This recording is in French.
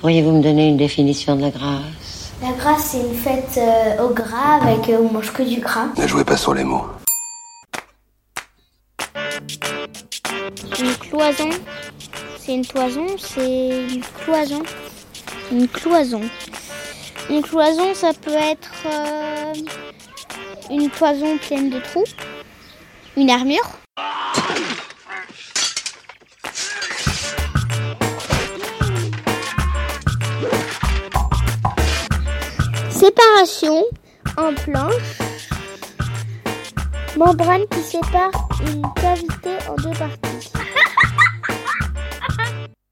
Pourriez-vous me donner une définition de la grâce? La grâce, c'est une fête euh, au gras avec euh, on mange que du gras. Ne jouez pas sur les mots. Une cloison. C'est une toison, c'est une cloison. Une cloison. Une cloison, ça peut être euh, une cloison pleine de trous. Une armure. Séparation en planche. Membrane qui sépare une cavité en.